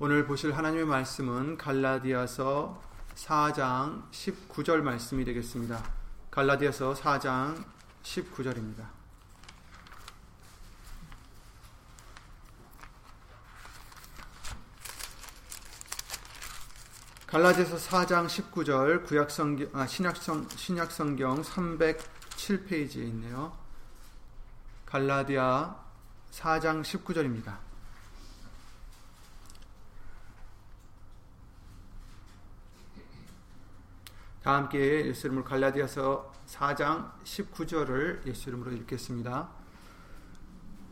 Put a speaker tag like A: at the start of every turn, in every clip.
A: 오늘 보실 하나님의 말씀은 갈라디아서 4장 19절 말씀이 되겠습니다. 갈라디아서 4장 19절입니다. 갈라디아서 4장 19절 구약성경 아, 신약성 신약성경 307페이지에 있네요. 갈라디아 4장 19절입니다. 다 함께 예수 이름으로 갈라디아서 4장 19절을 예수 이름으로 읽겠습니다.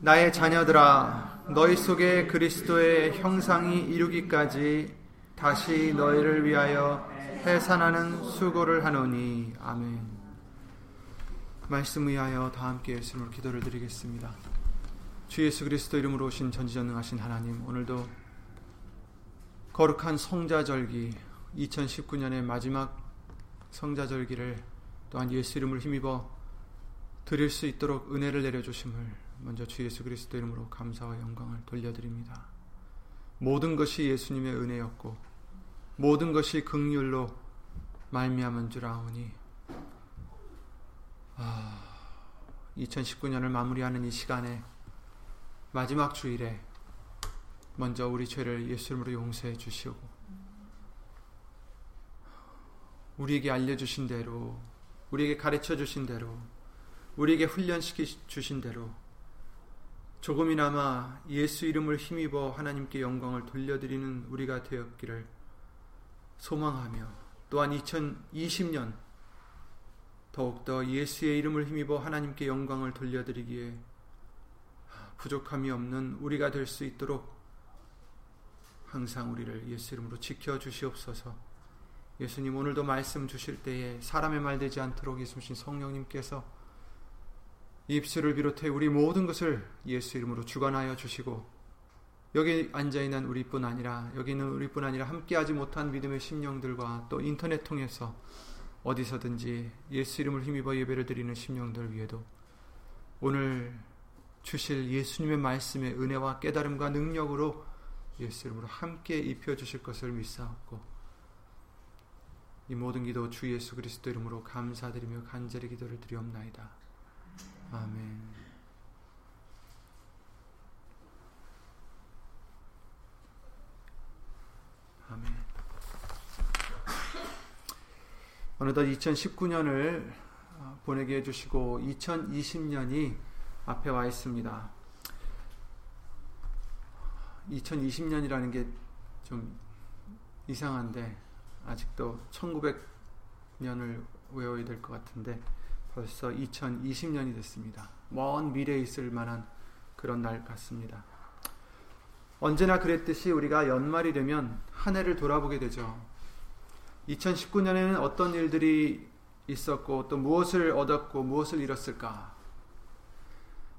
A: 나의 자녀들아 너희 속에 그리스도의 형상이 이루기까지 다시 너희를 위하여 해산하는 수고를 하노니 아멘. 말씀 위하여 다 함께 예수 이름으로 기도를 드리겠습니다. 주 예수 그리스도 이름으로 오신 전지전능하신 하나님 오늘도 거룩한 성자절기 2019년의 마지막 성자절기를 또한 예수 이름을 힘입어 드릴 수 있도록 은혜를 내려주심을 먼저 주 예수 그리스도 이름으로 감사와 영광을 돌려드립니다. 모든 것이 예수님의 은혜였고 모든 것이 극률로 말미암은 줄 아오니 아, 2019년을 마무리하는 이 시간에 마지막 주일에 먼저 우리 죄를 예수 이름으로 용서해 주시고 우리에게 알려주신 대로, 우리에게 가르쳐 주신 대로, 우리에게 훈련시켜 주신 대로 조금이나마 예수 이름을 힘입어 하나님께 영광을 돌려드리는 우리가 되었기를 소망하며 또한 2020년 더욱더 예수의 이름을 힘입어 하나님께 영광을 돌려드리기에 부족함이 없는 우리가 될 수 있도록 항상 우리를 예수 이름으로 지켜 주시옵소서. 예수님 오늘도 말씀 주실 때에 사람의 말 되지 않도록 예수신 성령님께서 입술을 비롯해 우리 모든 것을 예수 이름으로 주관하여 주시고 여기 앉아 있는 우리뿐 아니라 여기 있는 우리뿐 아니라 함께하지 못한 믿음의 심령들과 또 인터넷 통해서 어디서든지 예수 이름을 힘입어 예배를 드리는 심령들 위에도 오늘 주실 예수님의 말씀의 은혜와 깨달음과 능력으로 예수 이름으로 함께 입혀 주실 것을 믿사옵고 이 모든 기도 주 예수 그리스도 이름으로 감사드리며 간절히 기도를 드리옵나이다. 아멘. 아멘. 어느덧 2019년을 어, 보내게 해주시고 2020년이 앞에 와 있습니다. 2020년이라는 게 좀 이상한데 아직도 1900년을 외워야 될 것 같은데 벌써 2020년이 됐습니다. 먼 미래에 있을 만한 그런 날 같습니다. 언제나 그랬듯이 우리가 연말이 되면 한 해를 돌아보게 되죠. 2019년에는 어떤 일들이 있었고 또 무엇을 얻었고 무엇을 잃었을까?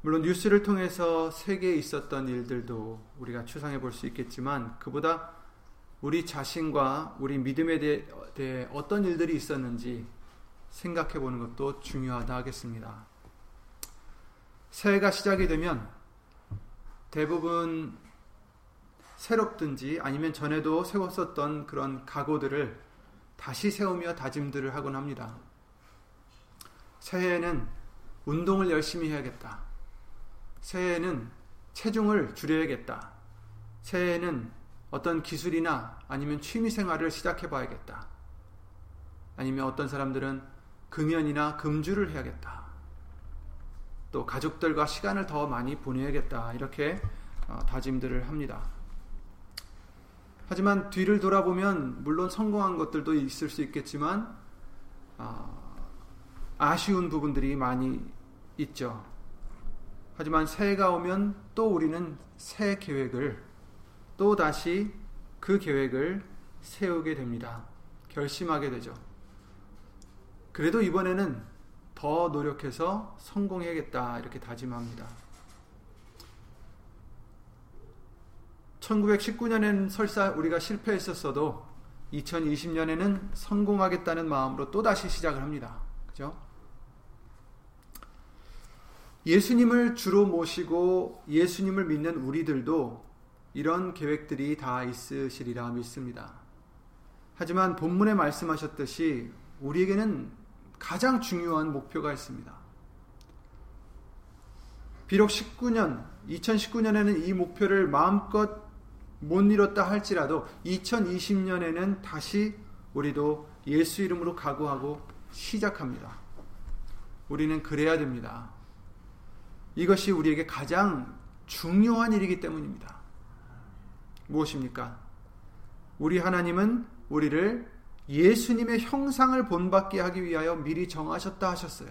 A: 물론 뉴스를 통해서 세계에 있었던 일들도 우리가 추상해 볼 수 있겠지만 그보다 우리 자신과 우리 믿음에 대해 어떤 일들이 있었는지 생각해 보는 것도 중요하다 하겠습니다. 새해가 시작이 되면 대부분 새롭든지 아니면 전에도 세웠었던 그런 각오들을 다시 세우며 다짐들을 하곤 합니다. 새해에는 운동을 열심히 해야겠다. 새해에는 체중을 줄여야겠다. 새해에는 어떤 기술이나 아니면 취미 생활을 시작해 봐야겠다. 아니면 어떤 사람들은 금연이나 금주를 해야겠다. 또 가족들과 시간을 더 많이 보내야겠다. 이렇게 어, 다짐들을 합니다. 하지만 뒤를 돌아보면 물론 성공한 것들도 있을 수 있겠지만 어, 아쉬운 부분들이 많이 있죠. 하지만 새해가 오면 또 우리는 새 계획을 또 다시 그 계획을 세우게 됩니다. 결심하게 되죠. 그래도 이번에는 더 노력해서 성공해야겠다 이렇게 다짐합니다. 1919년엔 설사 우리가 실패했었어도 2020년에는 성공하겠다는 마음으로 또다시 시작을 합니다. 그죠? 예수님을 주로 모시고 예수님을 믿는 우리들도 이런 계획들이 다 있으시리라 믿습니다. 하지만 본문에 말씀하셨듯이 우리에게는 가장 중요한 목표가 있습니다. 비록 19년, 2019년에는 이 목표를 마음껏 못 이뤘다 할지라도 2020년에는 다시 우리도 예수 이름으로 각오하고 시작합니다. 우리는 그래야 됩니다. 이것이 우리에게 가장 중요한 일이기 때문입니다. 무엇입니까? 우리 하나님은 우리를 예수님의 형상을 본받게 하기 위하여 미리 정하셨다 하셨어요.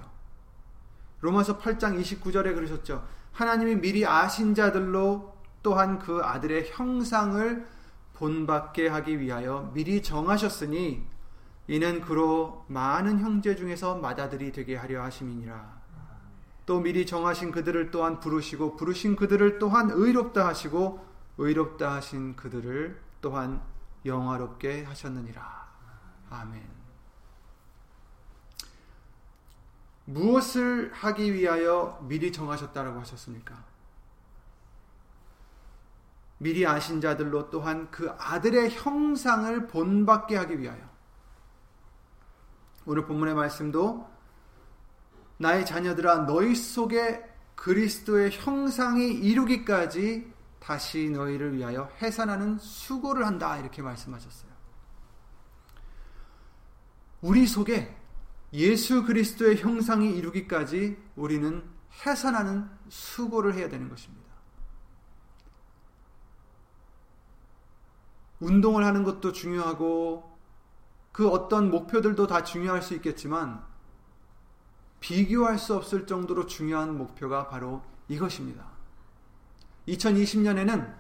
A: 로마서 8장 29절에 그러셨죠. 하나님이 미리 아신 자들로 또한 그 아들의 형상을 본받게 하기 위하여 미리 정하셨으니 이는 그로 많은 형제 중에서 맏아들이 되게 하려 하심이니라. 또 미리 정하신 그들을 또한 부르시고 부르신 그들을 또한 의롭다 하시고 의롭다 하신 그들을 또한 영화롭게 하셨느니라. 아멘. 무엇을 하기 위하여 미리 정하셨다라고 하셨습니까? 미리 아신 자들로 또한 그 아들의 형상을 본받게 하기 위하여. 오늘 본문의 말씀도 나의 자녀들아 너희 속에 그리스도의 형상이 이루기까지 다시 너희를 위하여 해산하는 수고를 한다 이렇게 말씀하셨어요. 우리 속에 예수 그리스도의 형상이 이루기까지 우리는 해산하는 수고를 해야 되는 것입니다. 운동을 하는 것도 중요하고 그 어떤 목표들도 다 중요할 수 있겠지만 비교할 수 없을 정도로 중요한 목표가 바로 이것입니다. 2020년에는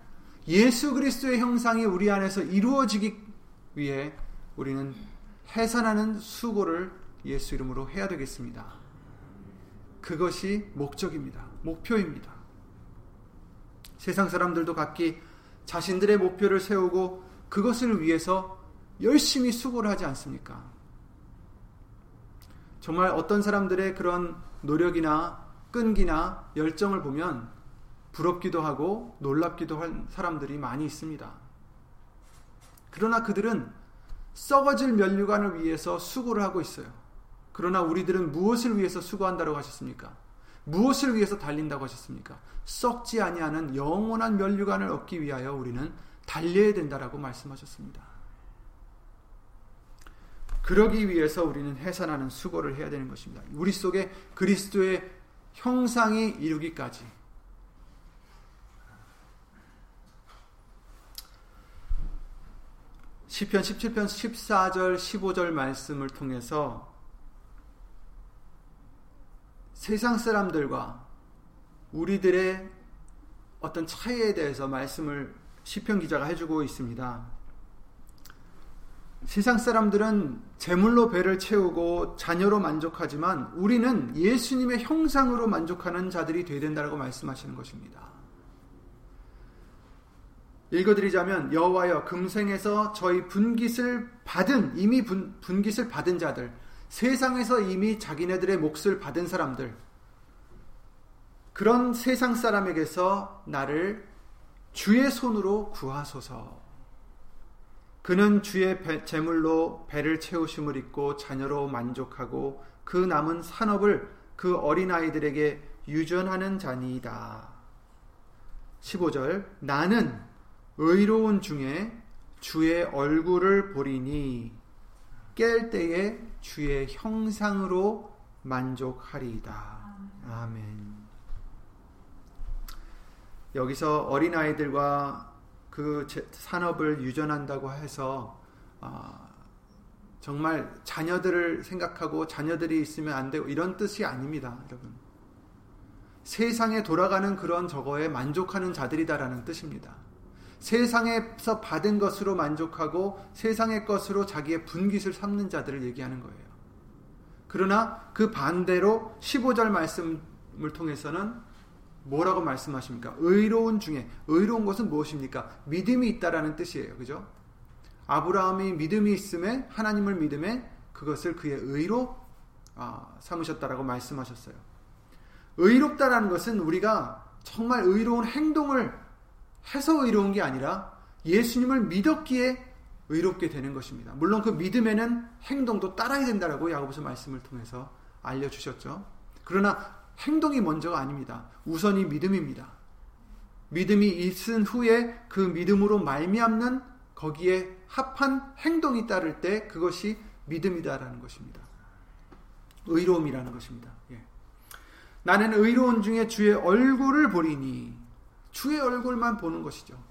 A: 예수 그리스도의 형상이 우리 안에서 이루어지기 위해 우리는 해산하는 수고를 예수 이름으로 해야 되겠습니다. 그것이 목적입니다. 목표입니다. 세상 사람들도 각기 자신들의 목표를 세우고 그것을 위해서 열심히 수고를 하지 않습니까? 정말 어떤 사람들의 그런 노력이나 끈기나 열정을 보면 부럽기도 하고 놀랍기도 한 사람들이 많이 있습니다. 그러나 그들은 썩어질 면류관을 위해서 수고를 하고 있어요. 그러나 우리들은 무엇을 위해서 수고한다고 하셨습니까? 무엇을 위해서 달린다고 하셨습니까? 썩지 아니하는 영원한 면류관을 얻기 위하여 우리는 달려야 된다라고 말씀하셨습니다. 그러기 위해서 우리는 해산하는 수고를 해야 되는 것입니다. 우리 속에 그리스도의 형상이 이루기까지 시편 17편 14절 15절 말씀을 통해서 세상 사람들과 우리들의 어떤 차이에 대해서 말씀을 시편 기자가 해주고 있습니다. 세상 사람들은 재물로 배를 채우고 자녀로 만족하지만 우리는 예수님의 형상으로 만족하는 자들이 되야 된다고 말씀하시는 것입니다. 읽어드리자면 여호와여 금생에서 저희 분깃을 받은 이미 분, 분깃을 받은 자들 세상에서 이미 자기네들의 몫을 받은 사람들 그런 세상 사람에게서 나를 주의 손으로 구하소서. 그는 주의 배, 재물로 배를 채우심을 입고 자녀로 만족하고 그 남은 산업을 그 어린아이들에게 유전하는 자니이다. 15절 나는 의로운 중에 주의 얼굴을 보리니 깰 때에 주의 형상으로 만족하리이다. 아멘. 여기서 어린아이들과 그 산업을 유전한다고 해서 어, 정말 자녀들을 생각하고 자녀들이 있으면 안 되고 이런 뜻이 아닙니다, 여러분. 세상에 돌아가는 그런 저거에 만족하는 자들이다라는 뜻입니다. 세상에서 받은 것으로 만족하고 세상의 것으로 자기의 분깃을 삼는 자들을 얘기하는 거예요. 그러나 그 반대로 15절 말씀을 통해서는 뭐라고 말씀하십니까? 의로운 중에 의로운 것은 무엇입니까? 믿음이 있다라는 뜻이에요. 그죠? 아브라함이 믿음이 있음에 하나님을 믿음에 그것을 그의 의로 아, 삼으셨다라고 말씀하셨어요. 의롭다라는 것은 우리가 정말 의로운 행동을 해서 의로운 게 아니라 예수님을 믿었기에 의롭게 되는 것입니다. 물론 그 믿음에는 행동도 따라야 된다라고 야고보서 말씀을 통해서 알려 주셨죠. 그러나 행동이 먼저가 아닙니다. 우선이 믿음입니다. 믿음이 있은 후에 그 믿음으로 말미암는 거기에 합한 행동이 따를 때 그것이 믿음이다라는 것입니다. 의로움이라는 것입니다. 예. 나는 의로운 중에 주의 얼굴을 보리니 주의 얼굴만 보는 것이죠.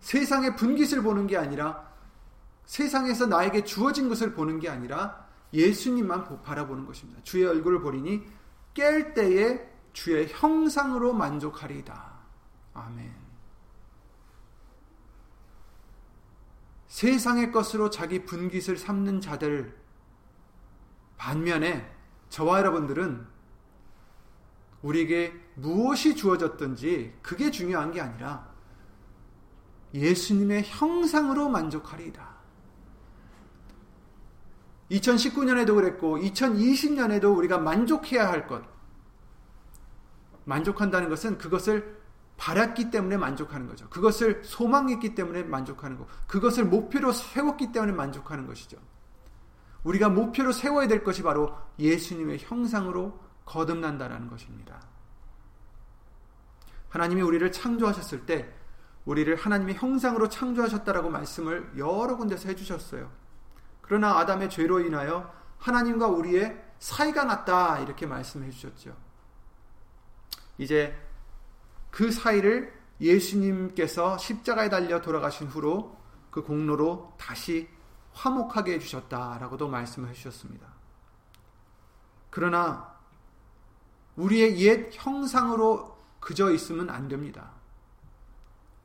A: 세상의 분깃을 보는 게 아니라 세상에서 나에게 주어진 것을 보는 게 아니라 예수님만 바라보는 것입니다. 주의 얼굴을 보리니 깰 때에 주의 형상으로 만족하리이다. 아멘. 세상의 것으로 자기 분깃을 삼는 자들 반면에 저와 여러분들은 우리에게 무엇이 주어졌든지 그게 중요한 게 아니라 예수님의 형상으로 만족하리이다. 2019년에도 그랬고 2020년에도 우리가 만족해야 할 것. 만족한다는 것은 그것을 바랐기 때문에 만족하는 거죠. 그것을 소망했기 때문에 만족하는 거. 그것을 목표로 세웠기 때문에 만족하는 것이죠. 우리가 목표로 세워야 될 것이 바로 예수님의 형상으로 거듭난다라는 것입니다. 하나님이 우리를 창조하셨을 때 우리를 하나님의 형상으로 창조하셨다라고 말씀을 여러 군데서 해주셨어요. 그러나 아담의 죄로 인하여 하나님과 우리의 사이가 났다 이렇게 말씀해 주셨죠. 이제 그 사이를 예수님께서 십자가에 달려 돌아가신 후로 그 공로로 다시 화목하게 해주셨다라고도 말씀을 해주셨습니다. 그러나 우리의 옛 형상으로 그저 있으면 안 됩니다.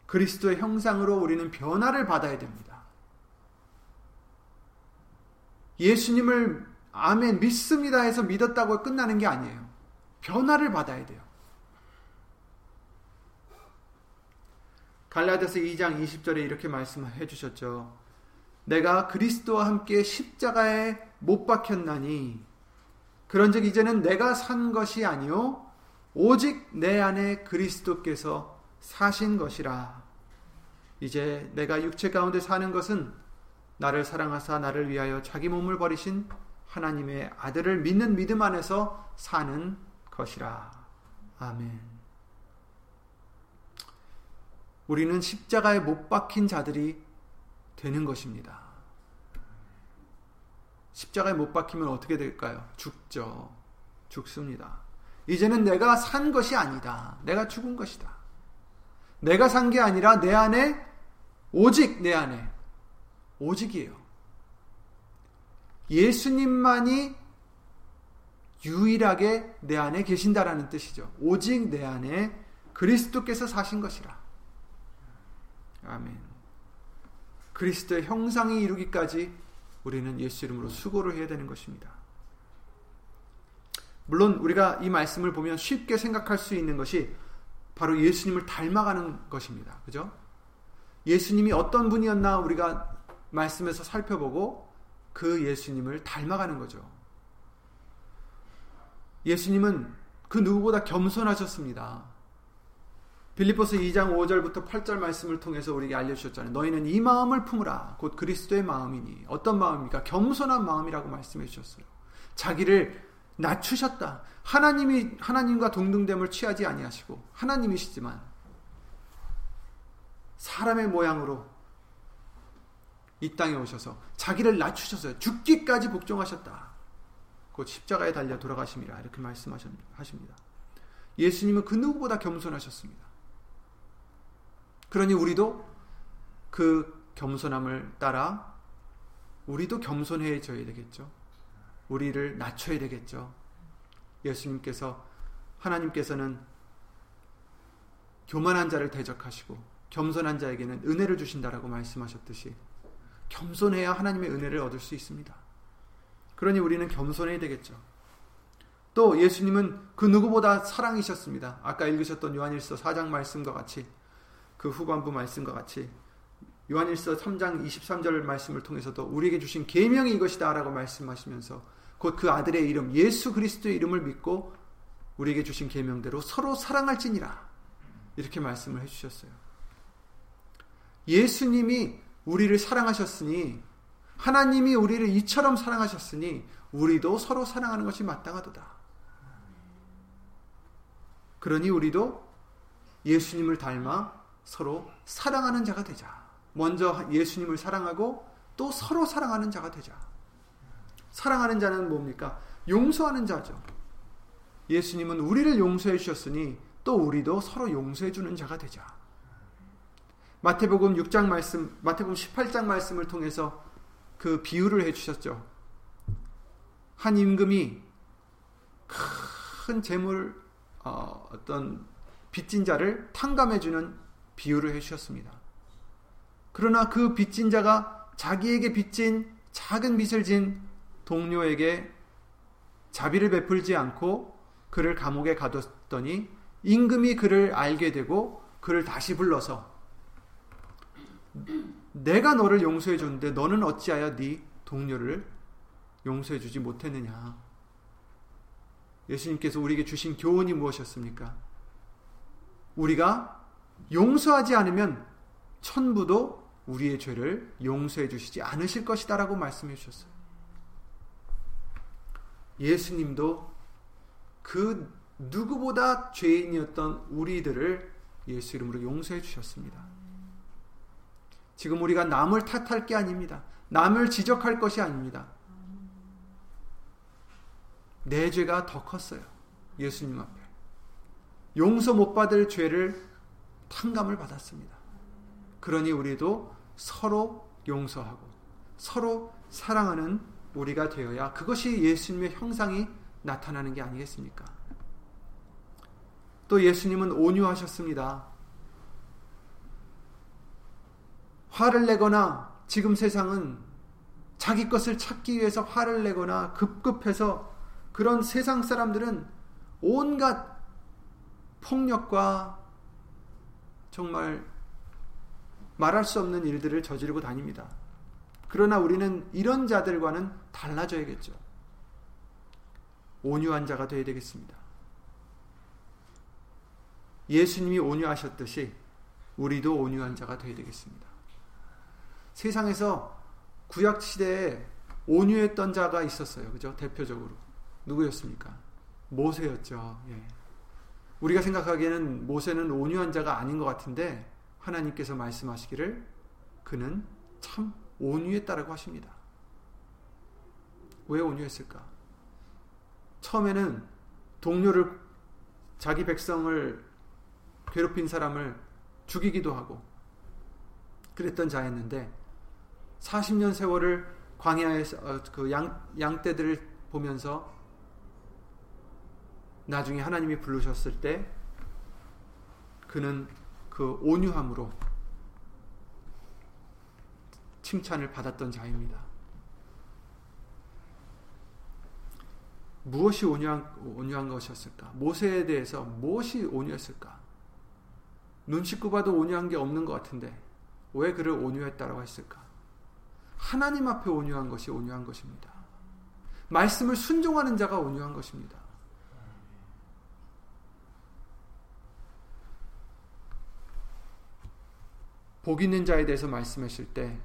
A: 그리스도의 형상으로 우리는 변화를 받아야 됩니다. 예수님을 아멘 믿습니다 해서 믿었다고 끝나는 게 아니에요. 변화를 받아야 돼요. 갈라디아서 2장 20절에 이렇게 말씀해 주셨죠. 내가 그리스도와 함께 십자가에 못 박혔나니 그런즉 이제는 내가 산 것이 아니요 오직 내 안에 그리스도께서 사신 것이라. 이제 내가 육체 가운데 사는 것은 나를 사랑하사 나를 위하여 자기 몸을 버리신 하나님의 아들을 믿는 믿음 안에서 사는 것이라. 아멘. 우리는 십자가에 못 박힌 자들이 되는 것입니다. 십자가에 못 박히면 어떻게 될까요? 죽죠. 죽습니다. 이제는 내가 산 것이 아니다. 내가 죽은 것이다. 내가 산 게 아니라 내 안에 오직 내 안에 오직이에요. 예수님만이 유일하게 내 안에 계신다라는 뜻이죠. 오직 내 안에 그리스도께서 사신 것이라. 아멘. 그리스도의 형상이 이루기까지 우리는 예수 이름으로 수고를 해야 되는 것입니다. 물론 우리가 이 말씀을 보면 쉽게 생각할 수 있는 것이 바로 예수님을 닮아가는 것입니다. 그죠? 예수님이 어떤 분이었나 우리가 말씀에서 살펴보고 그 예수님을 닮아가는 거죠. 예수님은 그 누구보다 겸손하셨습니다. 빌리포스 2장 5절부터 8절 말씀을 통해서 우리에게 알려주셨잖아요. 너희는 이 마음을 품으라. 곧 그리스도의 마음이니. 어떤 마음입니까? 겸손한 마음이라고 말씀해 주셨어요. 자기를 낮추셨다. 하나님이 하나님과 동등됨을 취하지 아니하시고 하나님이시지만 사람의 모양으로 이 땅에 오셔서 자기를 낮추셨어요. 죽기까지 복종하셨다. 곧 십자가에 달려 돌아가심이라 이렇게 말씀하십니다. 예수님은 그 누구보다 겸손하셨습니다. 그러니 우리도 그 겸손함을 따라 우리도 겸손해져야 되겠죠. 우리를 낮춰야 되겠죠. 예수님께서 하나님께서는 교만한 자를 대적하시고 겸손한 자에게는 은혜를 주신다라고 말씀하셨듯이 겸손해야 하나님의 은혜를 얻을 수 있습니다. 그러니 우리는 겸손해야 되겠죠. 또 예수님은 그 누구보다 사랑이셨습니다. 아까 읽으셨던 요한일서 4장 말씀과 같이 그 후반부 말씀과 같이 요한일서 3장 23절 말씀을 통해서도 우리에게 주신 계명이 이것이다라고 말씀하시면서 곧 그 아들의 이름 예수 그리스도의 이름을 믿고 우리에게 주신 계명대로 서로 사랑할지니라. 이렇게 말씀을 해주셨어요. 예수님이 우리를 사랑하셨으니 하나님이 우리를 이처럼 사랑하셨으니 우리도 서로 사랑하는 것이 마땅하도다. 그러니 우리도 예수님을 닮아 서로 사랑하는 자가 되자. 먼저 예수님을 사랑하고 또 서로 사랑하는 자가 되자. 사랑하는 자는 뭡니까? 용서하는 자죠. 예수님은 우리를 용서해 주셨으니 또 우리도 서로 용서해 주는 자가 되자. 마태복음 6장 말씀, 마태복음 18장 말씀을 통해서 그 비유를 해 주셨죠. 한 임금이 큰 재물 어, 어떤 빚진 자를 탕감해 주는 비유를 해 주셨습니다. 그러나 그 빚진 자가 자기에게 빚진 작은 빚을 진 동료에게 자비를 베풀지 않고 그를 감옥에 가뒀더니 임금이 그를 알게 되고 그를 다시 불러서 내가 너를 용서해 줬는데 너는 어찌하여 네 동료를 용서해 주지 못했느냐? 예수님께서 우리에게 주신 교훈이 무엇이었습니까? 우리가 용서하지 않으면 천부도 우리의 죄를 용서해 주시지 않으실 것이다라고 말씀해 주셨어요. 예수님도 그 누구보다 죄인이었던 우리들을 예수 이름으로 용서해 주셨습니다. 지금 우리가 남을 탓할 게 아닙니다. 남을 지적할 것이 아닙니다. 내 죄가 더 컸어요. 예수님 앞에. 용서 못 받을 죄를 탕감을 받았습니다. 그러니 우리도 서로 용서하고 서로 사랑하는 우리가 되어야 그것이 예수님의 형상이 나타나는 게 아니겠습니까? 또 예수님은 온유하셨습니다. 화를 내거나 지금 세상은 자기 것을 찾기 위해서 화를 내거나 급급해서 그런 세상 사람들은 온갖 폭력과 정말 말할 수 없는 일들을 저지르고 다닙니다. 그러나 우리는 이런 자들과는 달라져야겠죠. 온유한 자가 되어야 되겠습니다. 예수님이 온유하셨듯이 우리도 온유한 자가 되어야 되겠습니다. 세상에서 구약 시대에 온유했던 자가 있었어요. 그죠? 대표적으로. 누구였습니까? 모세였죠. 예. 우리가 생각하기에는 모세는 온유한 자가 아닌 것 같은데 하나님께서 말씀하시기를 그는 참 온유했다라고 하십니다. 왜 온유했을까? 처음에는 동료를 자기 백성을 괴롭힌 사람을 죽이기도 하고 그랬던 자였는데 40년 세월을 광야에서 어, 그 양, 양떼들을 보면서 나중에 하나님이 부르셨을 때 그는 그 온유함으로 칭찬을 받았던 자입니다. 무엇이 온유한, 온유한 것이었을까? 모세에 대해서 무엇이 온유했을까? 눈 씻고 봐도 온유한 게 없는 것 같은데 왜 그를 온유했다라고 했을까? 하나님 앞에 온유한 것이 온유한 것입니다. 말씀을 순종하는 자가 온유한 것입니다. 복 있는 자에 대해서 말씀하실 때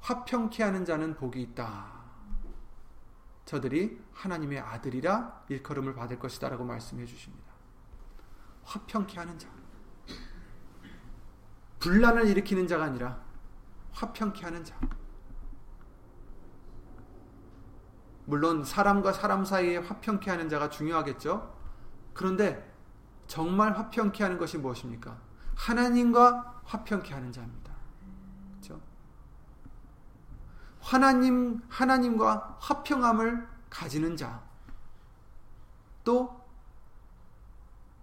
A: 화평케 하는 자는 복이 있다. 저들이 하나님의 아들이라 일컬음을 받을 것이다라고 말씀해 주십니다. 화평케 하는 자. 분란을 일으키는 자가 아니라 화평케 하는 자. 물론 사람과 사람 사이에 화평케 하는 자가 중요하겠죠. 그런데 정말 화평케 하는 것이 무엇입니까? 하나님과 화평케 하는 자입니다. 그렇죠? 하나님 하나님과 화평함을 가지는 자. 또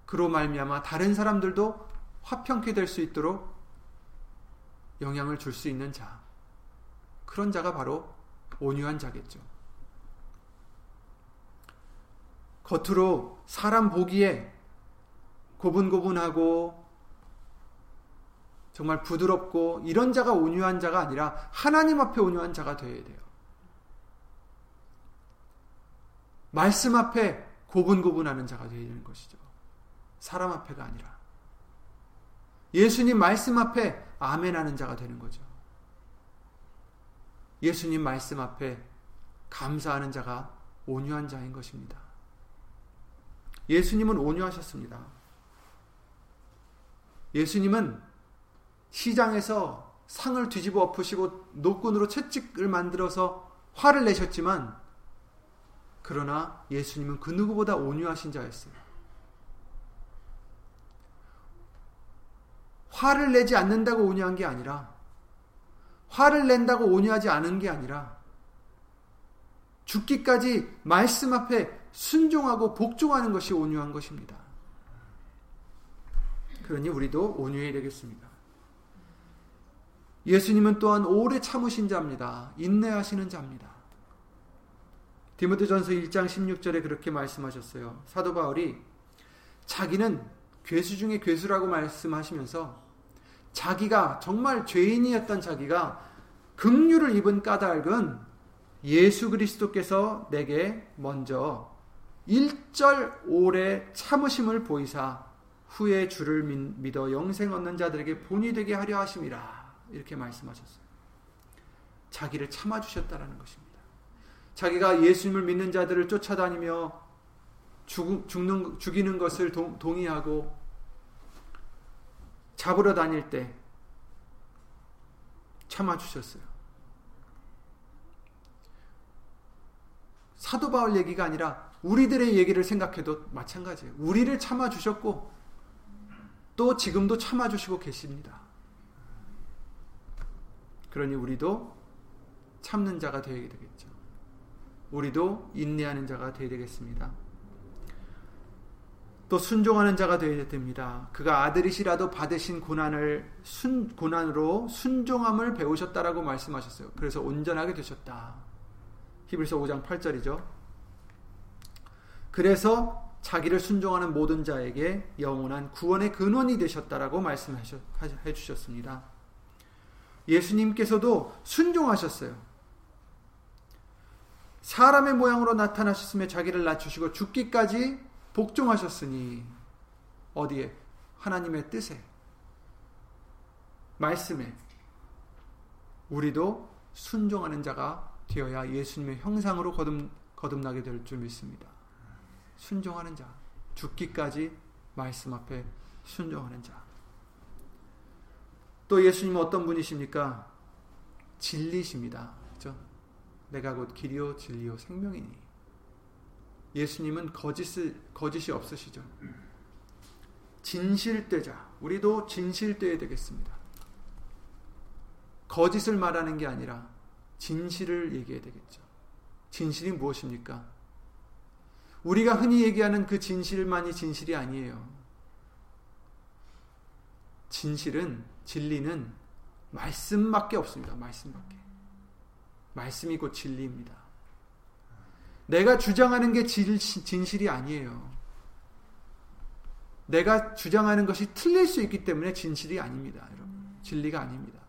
A: 그로 말미암아 다른 사람들도 화평케 될 수 있도록 영향을 줄 수 있는 자. 그런 자가 바로 온유한 자겠죠. 겉으로 사람 보기에 고분고분하고 정말 부드럽고 이런 자가 온유한 자가 아니라 하나님 앞에 온유한 자가 되어야 돼요. 말씀 앞에 고분고분하는 자가 되어야 되는 것이죠. 사람 앞에가 아니라. 예수님 말씀 앞에 아멘하는 자가 되는 거죠. 예수님 말씀 앞에 감사하는 자가 온유한 자인 것입니다. 예수님은 온유하셨습니다. 예수님은 시장에서 상을 뒤집어 엎으시고 노끈으로 채찍을 만들어서 화를 내셨지만 그러나 예수님은 그 누구보다 온유하신 자였어요. 화를 내지 않는다고 온유한 게 아니라 화를 낸다고 온유하지 않은 게 아니라 죽기까지 말씀 앞에 순종하고 복종하는 것이 온유한 것입니다. 그러니 우리도 온유해야 되겠습니다. 예수님은 또한 오래 참으신 자입니다. 인내하시는 자입니다. 디모데전서 1장 16절에 그렇게 말씀하셨어요. 사도 바울이 자기는 괴수 중에 괴수라고 말씀하시면서 자기가 정말 죄인이었던 자기가 긍휼을 입은 까닭은 예수 그리스도께서 내게 먼저 일절 오래 참으심을 보이사 후에 주를 믿어 영생 얻는 자들에게 본이 되게 하려 하심이라 이렇게 말씀하셨어요. 자기를 참아 주셨다라는 것입니다. 자기가 예수님을 믿는 자들을 쫓아다니며 죽, 죽는, 죽이는 것을 동, 동의하고 잡으러 다닐 때 참아주셨어요. 사도 바울 얘기가 아니라 우리들의 얘기를 생각해도 마찬가지예요. 우리를 참아주셨고 또 지금도 참아주시고 계십니다. 그러니 우리도 참는 자가 되어야 되겠죠. 우리도 인내하는 자가 되어야 되겠습니다. 또 순종하는 자가 되어야 됩니다. 그가 아들이시라도 받으신 고난을 순, 고난으로 순종함을 배우셨다라고 말씀하셨어요. 그래서 온전하게 되셨다. 히브리서 5장 8절이죠. 그래서 자기를 순종하는 모든 자에게 영원한 구원의 근원이 되셨다라고 말씀해 주셨습니다. 예수님께서도 순종하셨어요. 사람의 모양으로 나타나셨으며 자기를 낮추시고 죽기까지 복종하셨으니 어디에 하나님의 뜻에 말씀에 우리도 순종하는 자가 되어야 예수님의 형상으로 거듭, 거듭나게 될 줄 믿습니다. 순종하는 자, 죽기까지 말씀 앞에 순종하는 자. 또 예수님은 어떤 분이십니까? 진리십니다. 그렇죠? 내가 곧 길이요 진리요 생명이니. 예수님은 거짓을, 거짓이 없으시죠. 진실되자. 우리도 진실되어야 되겠습니다. 거짓을 말하는 게 아니라 진실을 얘기해야 되겠죠. 진실이 무엇입니까? 우리가 흔히 얘기하는 그 진실만이 진실이 아니에요. 진실은, 진리는 말씀밖에 없습니다. 말씀밖에. 말씀이 곧 진리입니다. 내가 주장하는 게 진실이 아니에요. 내가 주장하는 것이 틀릴 수 있기 때문에 진실이 아닙니다. 여러분. 진리가 아닙니다.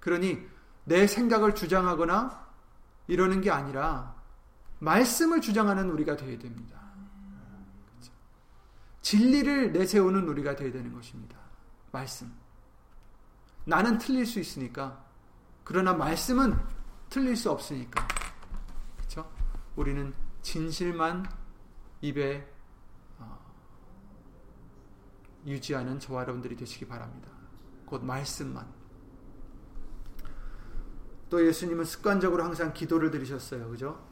A: 그러니 내 생각을 주장하거나 이러는 게 아니라 말씀을 주장하는 우리가 되어야 됩니다. 그렇죠? 진리를 내세우는 우리가 되어야 되는 것입니다. 말씀. 나는 틀릴 수 있으니까 그러나 말씀은 틀릴 수 없으니까. 그렇죠? 우리는 진실만 입에 어, 유지하는 저와 여러분들이 되시기 바랍니다. 곧 말씀만. 또 예수님은 습관적으로 항상 기도를 드리셨어요. 그죠?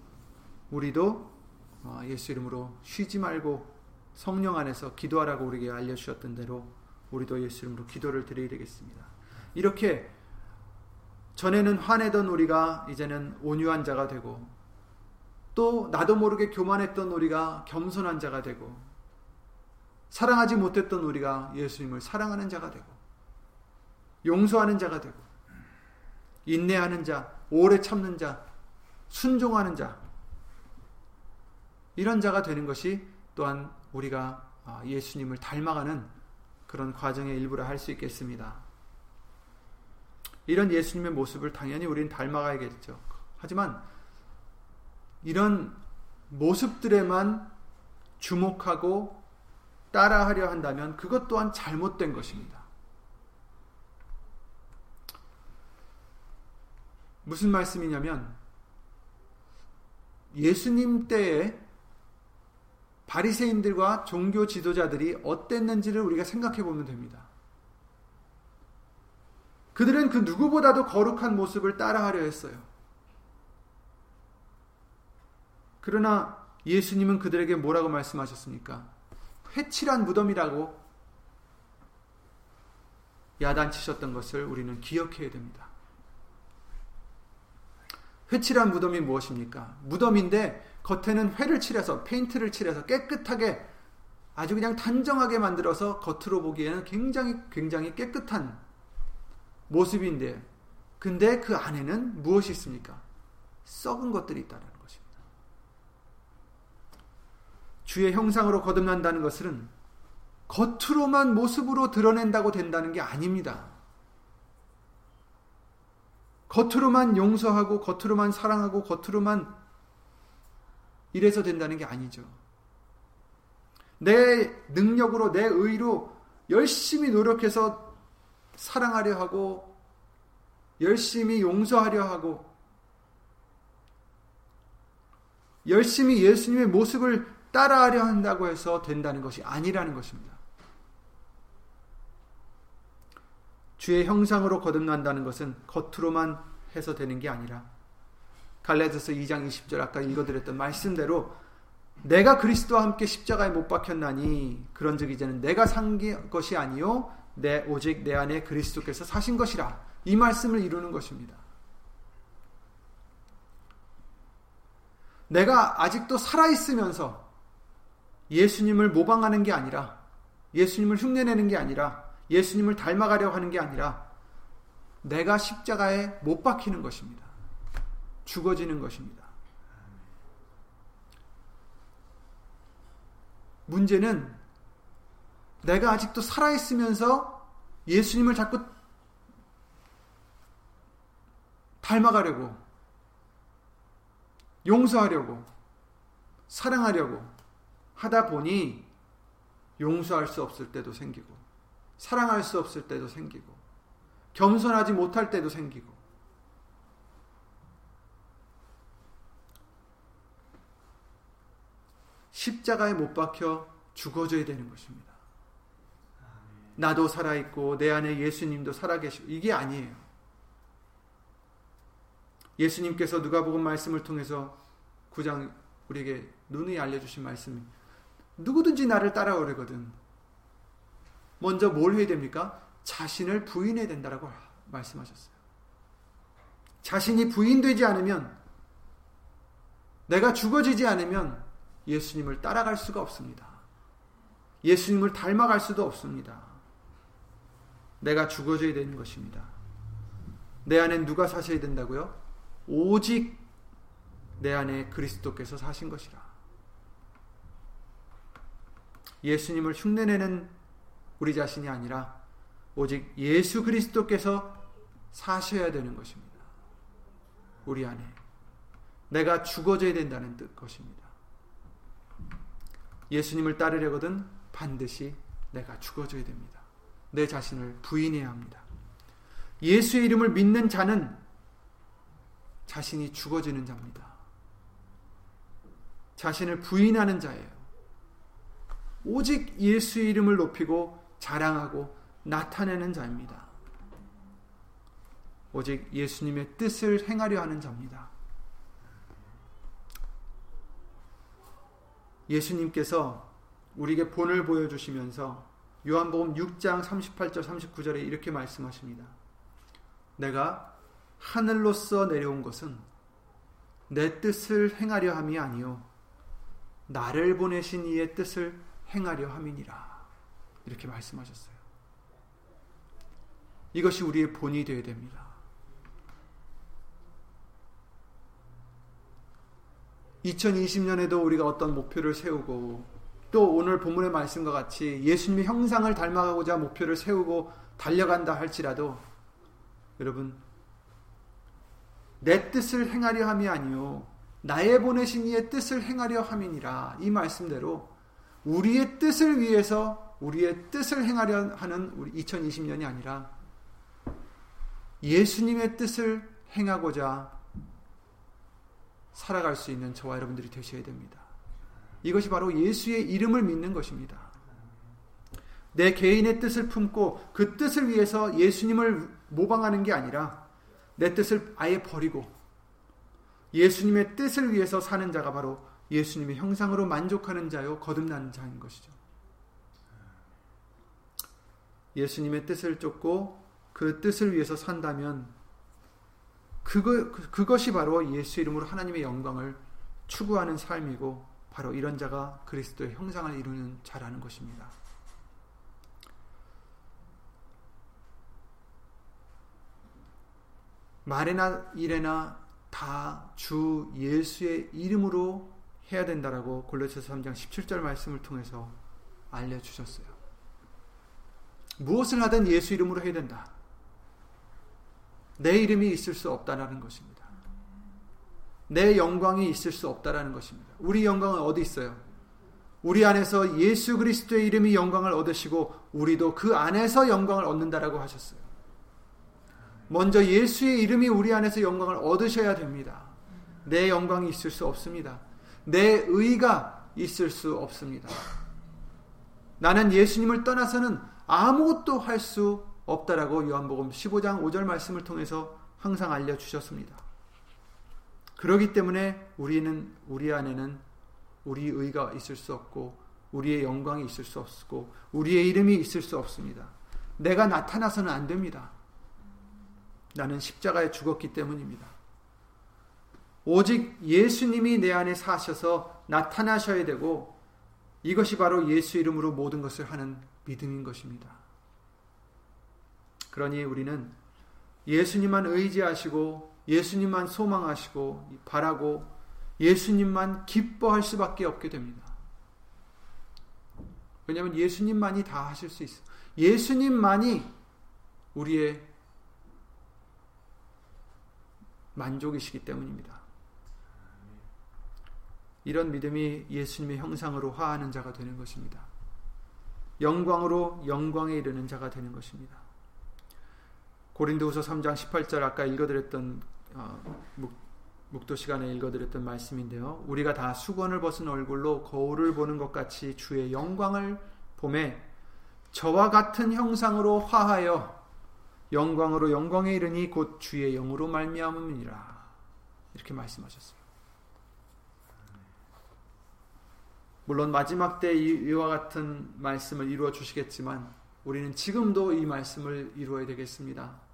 A: 우리도 어, 예수 이름으로 쉬지 말고 성령 안에서 기도하라고 우리에게 알려주셨던 대로 우리도 예수 이름으로 기도를 드려야 되겠습니다. 이렇게 전에는 화내던 우리가 이제는 온유한 자가 되고 또 나도 모르게 교만했던 우리가 겸손한 자가 되고 사랑하지 못했던 우리가 예수님을 사랑하는 자가 되고 용서하는 자가 되고 인내하는 자, 오래 참는 자, 순종하는 자 이런 자가 되는 것이 또한 우리가 아, 예수님을 닮아가는 그런 과정의 일부라 할 수 있겠습니다. 이런 예수님의 모습을 당연히 우리는 닮아가야겠죠. 하지만 이런 모습들에만 주목하고 따라하려 한다면 그것 또한 잘못된 것입니다. 무슨 말씀이냐면 예수님 때에 바리새인들과 종교 지도자들이 어땠는지를 우리가 생각해 보면 됩니다. 그들은 그 누구보다도 거룩한 모습을 따라하려 했어요. 그러나 예수님은 그들에게 뭐라고 말씀하셨습니까? 회칠한 무덤이라고 야단치셨던 것을 우리는 기억해야 됩니다. 회칠한 무덤이 무엇입니까? 무덤인데 겉에는 회를 칠해서 페인트를 칠해서 깨끗하게 아주 그냥 단정하게 만들어서 겉으로 보기에는 굉장히 굉장히 깨끗한 모습인데 근데 그 안에는 무엇이 있습니까? 썩은 것들이 있다는 것입니다. 주의 형상으로 거듭난다는 것은 겉으로만 모습으로 드러낸다고 된다는 게 아닙니다. 겉으로만 용서하고 겉으로만 사랑하고 겉으로만 이래서 된다는 게 아니죠. 내 능력으로 내 의로 열심히 노력해서 사랑하려 하고 열심히 용서하려 하고 열심히 예수님의 모습을 따라하려 한다고 해서 된다는 것이 아니라는 것입니다. 주의 형상으로 거듭난다는 것은 겉으로만 해서 되는 게 아니라 갈라디아서 2장 20절 아까 읽어드렸던 말씀대로 내가 그리스도와 함께 십자가에 못 박혔나니 그런즉 이제는 내가 산 것이 아니요 내 오직 내 안에 그리스도께서 사신 것이라 이 말씀을 이루는 것입니다. 내가 아직도 살아 있으면서 예수님을 모방하는 게 아니라 예수님을 흉내내는 게 아니라 예수님을 닮아가려고 하는 게 아니라 내가 십자가에 못 박히는 것입니다. 죽어지는 것입니다. 문제는 내가 아직도 살아있으면서 예수님을 자꾸 닮아가려고, 용서하려고, 사랑하려고 하다 보니 용서할 수 없을 때도 생기고, 사랑할 수 없을 때도 생기고 겸손하지 못할 때도 생기고 십자가에 못 박혀 죽어져야 되는 것입니다. 나도 살아있고 내 안에 예수님도 살아계시고 이게 아니에요. 예수님께서 누가복음 말씀을 통해서 구장 우리에게 눈이 알려주신 말씀이 누구든지 나를 따라오려거든 먼저 뭘 해야 됩니까? 자신을 부인해야 된다라고 말씀하셨어요. 자신이 부인되지 않으면 내가 죽어지지 않으면 예수님을 따라갈 수가 없습니다. 예수님을 닮아갈 수도 없습니다. 내가 죽어져야 되는 것입니다. 내 안에 누가 사셔야 된다고요? 오직 내 안에 그리스도께서 사신 것이라. 예수님을 흉내내는 우리 자신이 아니라 오직 예수 그리스도께서 사셔야 되는 것입니다. 우리 안에 내가 죽어져야 된다는 뜻 것입니다. 예수님을 따르려거든 반드시 내가 죽어져야 됩니다. 내 자신을 부인해야 합니다. 예수의 이름을 믿는 자는 자신이 죽어지는 자입니다. 자신을 부인하는 자예요. 오직 예수의 이름을 높이고 자랑하고 나타내는 자입니다. 오직 예수님의 뜻을 행하려 하는 자입니다. 예수님께서 우리에게 본을 보여주시면서 요한복음 6장 38절 39절에 이렇게 말씀하십니다. 내가 하늘로서 내려온 것은 내 뜻을 행하려 함이 아니요 나를 보내신 이의 뜻을 행하려 함이니라. 이렇게 말씀하셨어요. 이것이 우리의 본이 되어야 됩니다. 2020년에도 우리가 어떤 목표를 세우고 또 오늘 본문의 말씀과 같이 예수님의 형상을 닮아가고자 목표를 세우고 달려간다 할지라도 여러분 내 뜻을 행하려 함이 아니요 나의 보내신 이의 뜻을 행하려 함이니라. 이 말씀대로 우리의 뜻을 위해서 우리의 뜻을 행하려 하는 우리 2020년이 아니라 예수님의 뜻을 행하고자 살아갈 수 있는 저와 여러분들이 되셔야 됩니다. 이것이 바로 예수의 이름을 믿는 것입니다. 내 개인의 뜻을 품고 그 뜻을 위해서 예수님을 모방하는 게 아니라 내 뜻을 아예 버리고 예수님의 뜻을 위해서 사는 자가 바로 예수님의 형상으로 만족하는 자요 거듭나는 자인 것이죠. 예수님의 뜻을 쫓고 그 뜻을 위해서 산다면 그거, 그것이 바로 예수 이름으로 하나님의 영광을 추구하는 삶이고 바로 이런 자가 그리스도의 형상을 이루는 자라는 것입니다. 말이나 일에나 다 주 예수의 이름으로 해야 된다라고 골로새서 3장 17절 말씀을 통해서 알려 주셨어요. 무엇을 하든 예수 이름으로 해야 된다. 내 이름이 있을 수 없다라는 것입니다. 내 영광이 있을 수 없다라는 것입니다. 우리 영광은 어디 있어요? 우리 안에서 예수 그리스도의 이름이 영광을 얻으시고 우리도 그 안에서 영광을 얻는다라고 하셨어요. 먼저 예수의 이름이 우리 안에서 영광을 얻으셔야 됩니다. 내 영광이 있을 수 없습니다. 내 의가 있을 수 없습니다. 나는 예수님을 떠나서는 아무것도 할 수 없다라고 요한복음 15장 5절 말씀을 통해서 항상 알려 주셨습니다. 그러기 때문에 우리는 우리 안에는 우리 의가 있을 수 없고 우리의 영광이 있을 수 없고 우리의 이름이 있을 수 없습니다. 내가 나타나서는 안 됩니다. 나는 십자가에 죽었기 때문입니다. 오직 예수님이 내 안에 사셔서 나타나셔야 되고 이것이 바로 예수 이름으로 모든 것을 하는 믿음인 것입니다. 그러니 우리는 예수님만 의지하시고 예수님만 소망하시고 바라고 예수님만 기뻐할 수밖에 없게 됩니다. 왜냐하면 예수님만이 다 하실 수 있어요. 예수님만이 우리의 만족이시기 때문입니다. 이런 믿음이 예수님의 형상으로 화하는 자가 되는 것입니다. 영광으로 영광에 이르는 자가 되는 것입니다. 고린도후서 3장 18절 아까 읽어드렸던 어, 묵, 도 시간에 읽어드렸던 말씀인데요. 우리가 다 수건을 벗은 얼굴로 거울을 보는 것 같이 주의 영광을 봄에 저와 같은 형상으로 화하여 영광으로 영광에 이르니 곧 주의 영으로 말미암음이라 이렇게 말씀하셨어요. 물론 마지막 때 이와 같은 말씀을 이루어 주시겠지만 우리는 지금도 이 말씀을 이루어야 되겠습니다.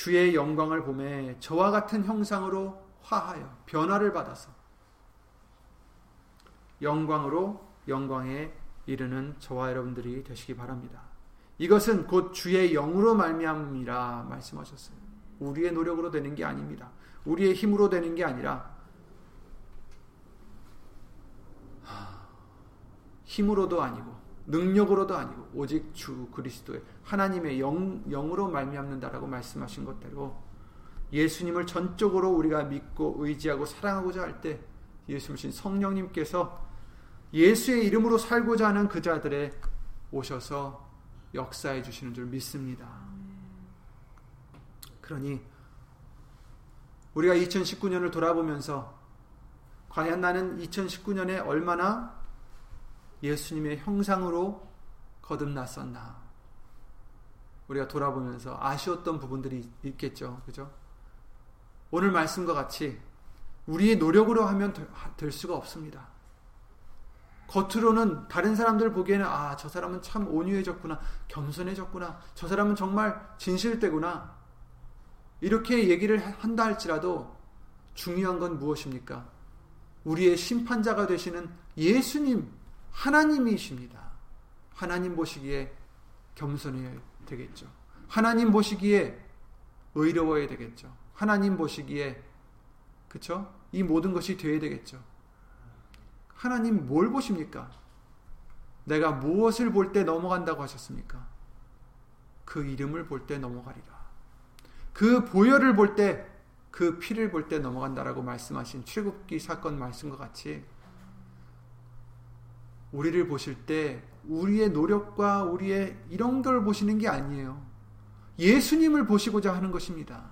A: 주의 영광을 보매 저와 같은 형상으로 화하여 변화를 받아서 영광으로 영광에 이르는 저와 여러분들이 되시기 바랍니다. 이것은 곧 주의 영으로 말미암이라 말씀하셨어요. 우리의 노력으로 되는 게 아닙니다. 우리의 힘으로 되는 게 아니라 힘으로도 아니고 능력으로도 아니고 오직 주 그리스도의 하나님의 영, 영으로 말미암는다라고 말씀하신 것대로 예수님을 전적으로 우리가 믿고 의지하고 사랑하고자 할 때 예수님 성령님께서 예수의 이름으로 살고자 하는 그 자들의 오셔서 역사해 주시는 줄 믿습니다. 그러니 우리가 2019년을 돌아보면서 과연 나는 2019년에 얼마나 예수님의 형상으로 거듭났었나. 우리가 돌아보면서 아쉬웠던 부분들이 있겠죠. 그죠? 오늘 말씀과 같이 우리의 노력으로 하면 될 수가 없습니다. 겉으로는 다른 사람들 보기에는 아, 저 사람은 참 온유해졌구나. 겸손해졌구나. 저 사람은 정말 진실되구나. 이렇게 얘기를 한다 할지라도 중요한 건 무엇입니까? 우리의 심판자가 되시는 예수님 하나님이십니다. 하나님 보시기에 겸손해야 되겠죠. 하나님 보시기에 의로워야 되겠죠. 하나님 보시기에 그쵸? 이 모든 것이 되어야 되겠죠. 하나님 뭘 보십니까? 내가 무엇을 볼 때 넘어간다고 하셨습니까? 그 이름을 볼 때 넘어가리라. 그 보혈을 볼 때, 그 피를 볼 때 넘어간다라고 말씀하신 출국기 사건 말씀과 같이 우리를 보실 때 우리의 노력과 우리의 이런 걸 보시는 게 아니에요. 예수님을 보시고자 하는 것입니다.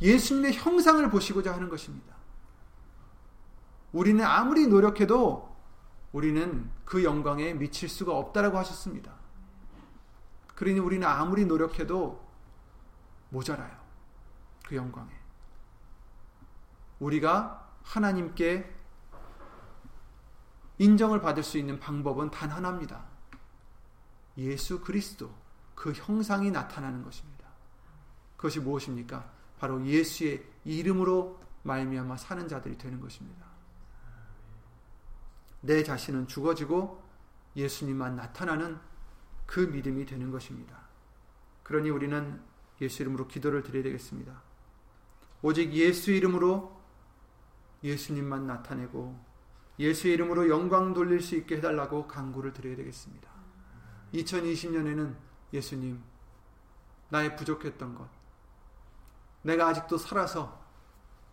A: 예수님의 형상을 보시고자 하는 것입니다. 우리는 아무리 노력해도 우리는 그 영광에 미칠 수가 없다라고 하셨습니다. 그러니 우리는 아무리 노력해도 모자라요. 그 영광에. 우리가 하나님께 인정을 받을 수 있는 방법은 단 하나입니다. 예수 그리스도 그 형상이 나타나는 것입니다. 그것이 무엇입니까? 바로 예수의 이름으로 말미암아 사는 자들이 되는 것입니다. 내 자신은 죽어지고 예수님만 나타나는 그 믿음이 되는 것입니다. 그러니 우리는 예수 이름으로 기도를 드려야 되겠습니다. 오직 예수 이름으로 예수님만 나타내고 예수 이름으로 영광 돌릴 수 있게 해달라고 강구를 드려야 되겠습니다. 2020년에는 예수님, 나의 부족했던 것, 내가 아직도 살아서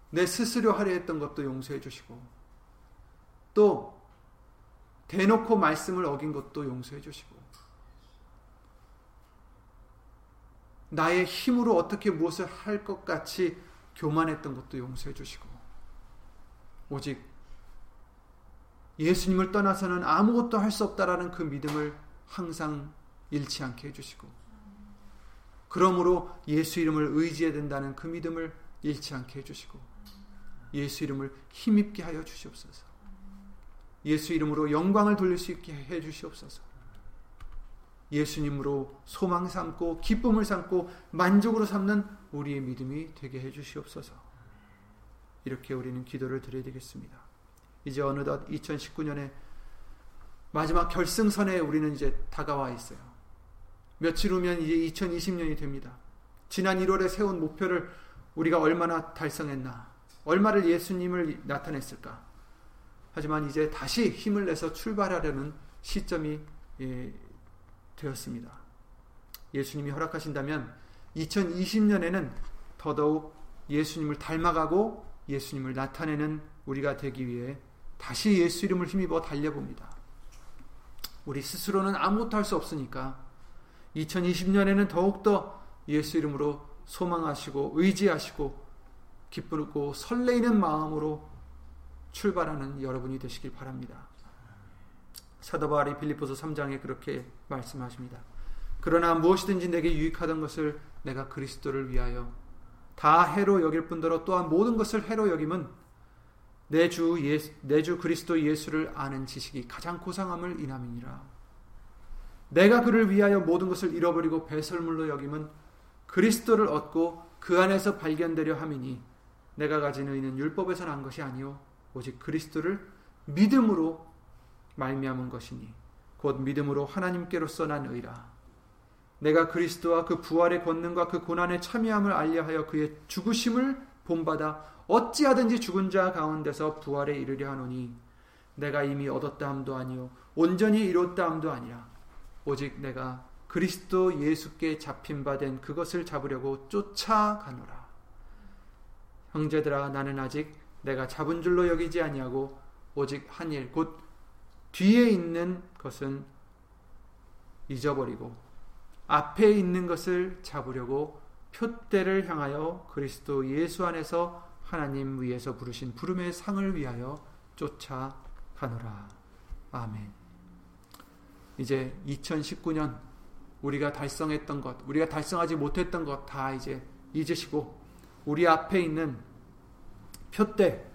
A: 내 스스로 하려 했던 것도 용서해 주시고, 또 대놓고 말씀을 어긴 것도 용서해 주시고, 나의 힘으로 어떻게 무엇을 할 것 같이 교만했던 것도 용서해 주시고, 오직 예수님을 떠나서는 아무것도 할 수 없다라는 그 믿음을 항상 잃지 않게 해주시고, 그러므로 예수 이름을 의지해야 된다는 그 믿음을 잃지 않게 해주시고, 예수 이름을 힘입게 하여 주시옵소서. 예수 이름으로 영광을 돌릴 수 있게 해 주시옵소서. 예수님으로 소망 삼고 기쁨을 삼고 만족으로 삼는 우리의 믿음이 되게 해 주시옵소서. 이렇게 우리는 기도를 드려야 되겠습니다. 이제 어느덧 2019년에 마지막 결승선에 우리는 이제 다가와 있어요. 며칠 후면 이제 2020년이 됩니다. 지난 1월에 세운 목표를 우리가 얼마나 달성했나, 얼마를 예수님을 나타냈을까. 하지만 이제 다시 힘을 내서 출발하려는 시점이 예, 되었습니다. 예수님이 허락하신다면 2020년에는 더더욱 예수님을 닮아가고 예수님을 나타내는 우리가 되기 위해 다시 예수 이름을 힘입어 달려봅니다. 우리 스스로는 아무것도 할 수 없으니까 2020년에는 더욱더 예수 이름으로 소망하시고 의지하시고 기쁘고 설레이는 마음으로 출발하는 여러분이 되시길 바랍니다. 사도 바울이 빌립보서 3장에 그렇게 말씀하십니다. 그러나 무엇이든지 내게 유익하던 것을 내가 그리스도를 위하여 다 해로 여길 뿐더러 또한 모든 것을 해로 여김은 내주 예수, 내주 그리스도 예수를 아는 지식이 가장 고상함을 인함이니라. 내가 그를 위하여 모든 것을 잃어버리고 배설물로 여김은 그리스도를 얻고 그 안에서 발견되려 함이니 내가 가진 의는 율법에서 난 것이 아니요 오직 그리스도를 믿음으로 말미암은 것이니 곧 믿음으로 하나님께로서 난 의라. 내가 그리스도와 그 부활의 권능과 그 고난의 참여함을 알려하여 그의 죽으심을 본받아 어찌하든지 죽은 자 가운데서 부활에 이르려 하노니 내가 이미 얻었다 함도 아니요 온전히 이뤘다 함도 아니라 오직 내가 그리스도 예수께 잡힌 바 된 그것을 잡으려고 쫓아가노라. 형제들아 나는 아직 내가 잡은 줄로 여기지 아니하고 오직 한 일 곧 뒤에 있는 것은 잊어버리고 앞에 있는 것을 잡으려고 표대를 향하여 그리스도 예수 안에서 하나님 위에서 부르신 부름의 상을 위하여 쫓아가노라. 아멘. 이제 2019년 우리가 달성했던 것, 우리가 달성하지 못했던 것 다 이제 잊으시고 우리 앞에 있는 표대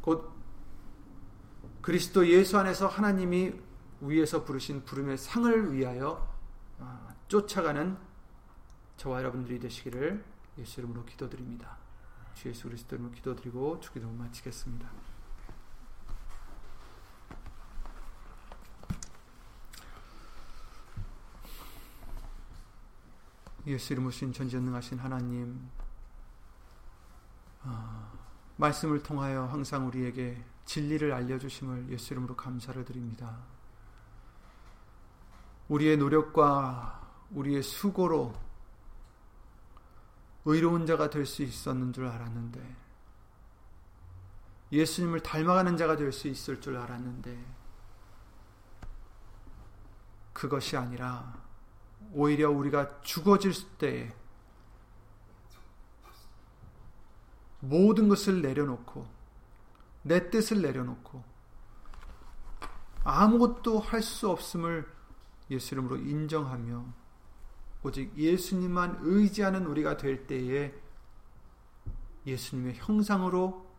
A: 곧 그리스도 예수 안에서 하나님이 위에서 부르신 부름의 상을 위하여 아, 쫓아가는 저와 여러분들이 되시기를 예수 이름으로 기도드립니다. 주 예수 그리스도 이름으로 기도드리고 주기도 마치겠습니다. 예수 이름으로 신 전지전능하신 하나님 아, 말씀을 통하여 항상 우리에게 진리를 알려주심을 예수 이름으로 감사를 드립니다. 우리의 노력과 우리의 수고로 의로운 자가 될 수 있었는 줄 알았는데 예수님을 닮아가는 자가 될 수 있을 줄 알았는데 그것이 아니라 오히려 우리가 죽어질 때에 모든 것을 내려놓고 내 뜻을 내려놓고 아무것도 할 수 없음을 예수 이름으로 인정하며 오직 예수님만 의지하는 우리가 될 때에 예수님의 형상으로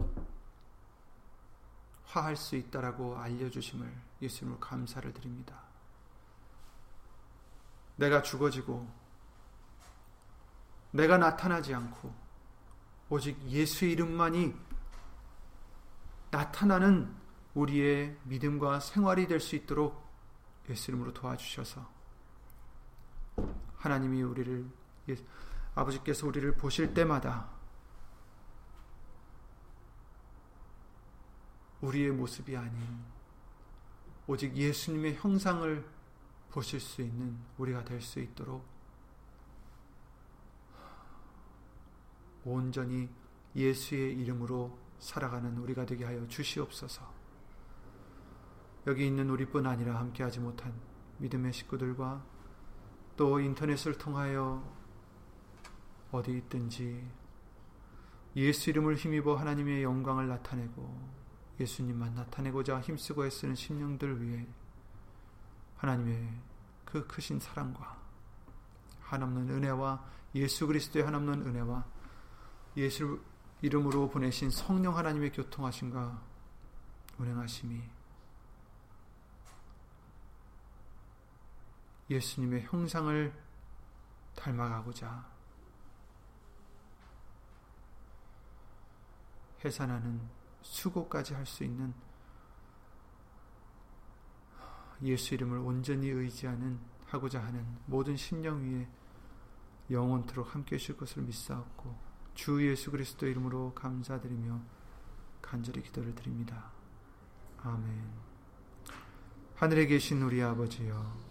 A: 화할 수 있다라고 알려주심을 예수님으로 감사를 드립니다. 내가 죽어지고 내가 나타나지 않고 오직 예수의 이름만이 나타나는 우리의 믿음과 생활이 될 수 있도록 예수 이름으로 도와주셔서 하나님이 우리를 아버지께서 우리를 보실 때마다 우리의 모습이 아닌 오직 예수님의 형상을 보실 수 있는 우리가 될 수 있도록 온전히 예수의 이름으로 살아가는 우리가 되게 하여 주시옵소서. 여기 있는 우리뿐 아니라 함께하지 못한 믿음의 식구들과 또 인터넷을 통하여 어디 있든지 예수 이름을 힘입어 하나님의 영광을 나타내고 예수님만 나타내고자 힘쓰고 애쓰는 심령들 위해 하나님의 그 크신 사랑과 한없는 은혜와 예수 그리스도의 한없는 은혜와 예수 이름으로 보내신 성령 하나님의 교통하심과 운행하심이 예수님의 형상을 닮아가고자 해산하는 수고까지 할 수 있는 예수 이름을 온전히 의지하는 하고자 하는 모든 심령 위에 영원토록 함께 하실 것을 믿사옵고 주 예수 그리스도 이름으로 감사드리며 간절히 기도를 드립니다. 아멘. 하늘에 계신 우리 아버지여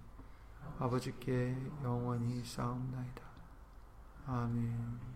A: 아버지께 영원히 쌓옵나이다. 아멘